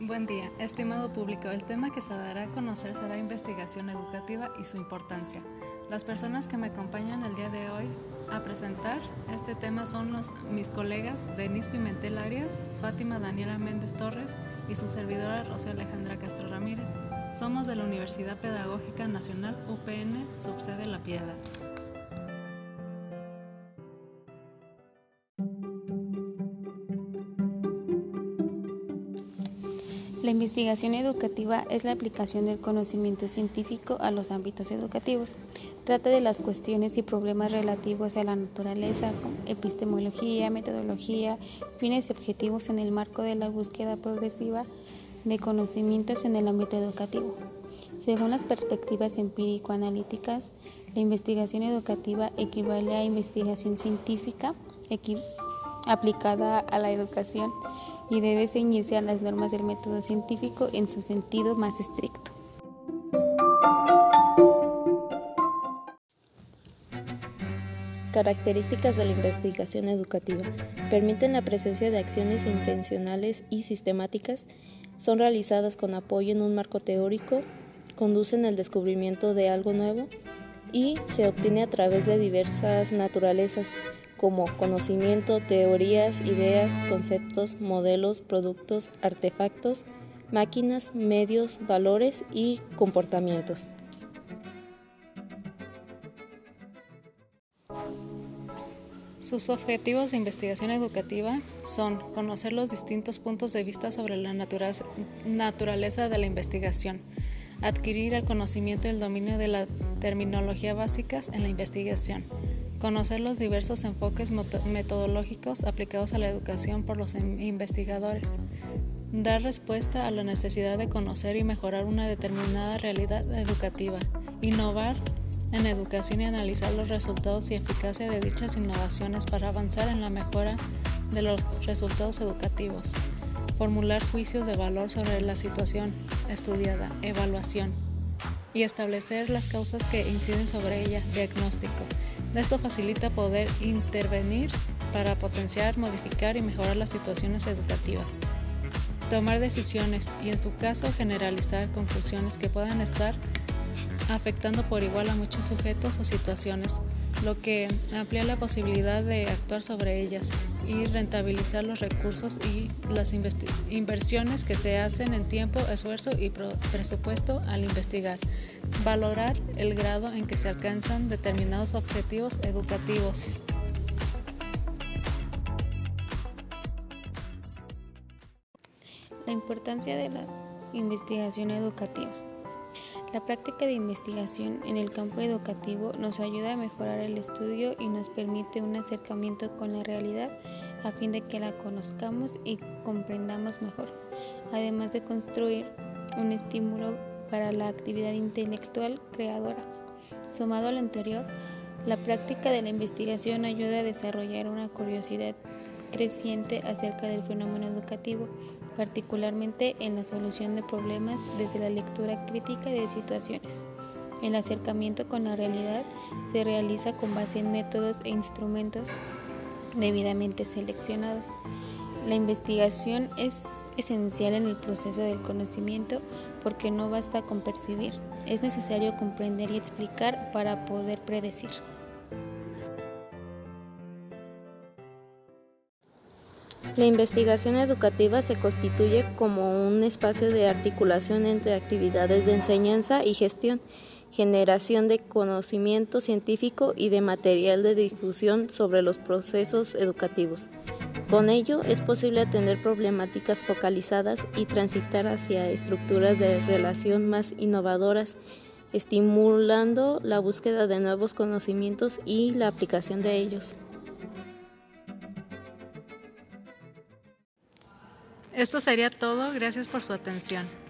Buen día, estimado público. El tema que se dará a conocer será investigación educativa y su importancia. Las personas que me acompañan el día de hoy a presentar este tema son los, mis colegas Denise Pimentel Arias, Fátima Daniela Méndez Torres y su servidora Rocío Alejandra Castro Ramírez. Somos de la Universidad Pedagógica Nacional UPN, subsede La Piedad. La investigación educativa es la aplicación del conocimiento científico a los ámbitos educativos. Trata de las cuestiones y problemas relativos a la naturaleza, epistemología, metodología, fines y objetivos en el marco de la búsqueda progresiva de conocimientos en el ámbito educativo. Según las perspectivas empírico-analíticas, la investigación educativa equivale a investigación científica aplicada a la educación y debe ceñirse a las normas del método científico en su sentido más estricto. Características de la investigación educativa. Permiten la presencia de acciones intencionales y sistemáticas, son realizadas con apoyo en un marco teórico, conducen al descubrimiento de algo nuevo y se obtiene a través de diversas naturalezas como conocimiento, teorías, ideas, conceptos, modelos, productos, artefactos, máquinas, medios, valores y comportamientos. Sus objetivos de investigación educativa son conocer los distintos puntos de vista sobre la naturaleza de la investigación, adquirir el conocimiento y el dominio de la terminología básicas en la investigación, Conocer los diversos enfoques metodológicos aplicados a la educación por los investigadores. Dar respuesta a la necesidad de conocer y mejorar una determinada realidad educativa. Innovar en educación y analizar los resultados y eficacia de dichas innovaciones para avanzar en la mejora de los resultados educativos. Formular juicios de valor sobre la situación estudiada, evaluación y establecer las causas que inciden sobre ella, diagnóstico esto facilita poder intervenir para potenciar, modificar y mejorar las situaciones educativas. Tomar decisiones y en su caso generalizar conclusiones que puedan estar afectando por igual a muchos sujetos o situaciones, lo que amplía la posibilidad de actuar sobre ellas y rentabilizar los recursos y las inversiones que se hacen en tiempo, esfuerzo y presupuesto al investigar. Valorar el grado en que se alcanzan determinados objetivos educativos. La importancia de la investigación educativa. La práctica de investigación en el campo educativo nos ayuda a mejorar el estudio y nos permite un acercamiento con la realidad a fin de que la conozcamos y comprendamos mejor, además de construir un estímulo para la actividad intelectual creadora. Sumado a lo anterior, la práctica de la investigación ayuda a desarrollar una curiosidad creciente acerca del fenómeno educativo, particularmente en la solución de problemas desde la lectura crítica de situaciones. El acercamiento con la realidad se realiza con base en métodos e instrumentos debidamente seleccionados. La investigación es esencial en el proceso del conocimiento porque no basta con percibir, es necesario comprender y explicar para poder predecir. La investigación educativa se constituye como un espacio de articulación entre actividades de enseñanza y gestión, generación de conocimiento científico y de material de difusión sobre los procesos educativos. Con ello es posible atender problemáticas focalizadas y transitar hacia estructuras de relación más innovadoras, estimulando la búsqueda de nuevos conocimientos y la aplicación de ellos. Esto sería todo. Gracias por su atención.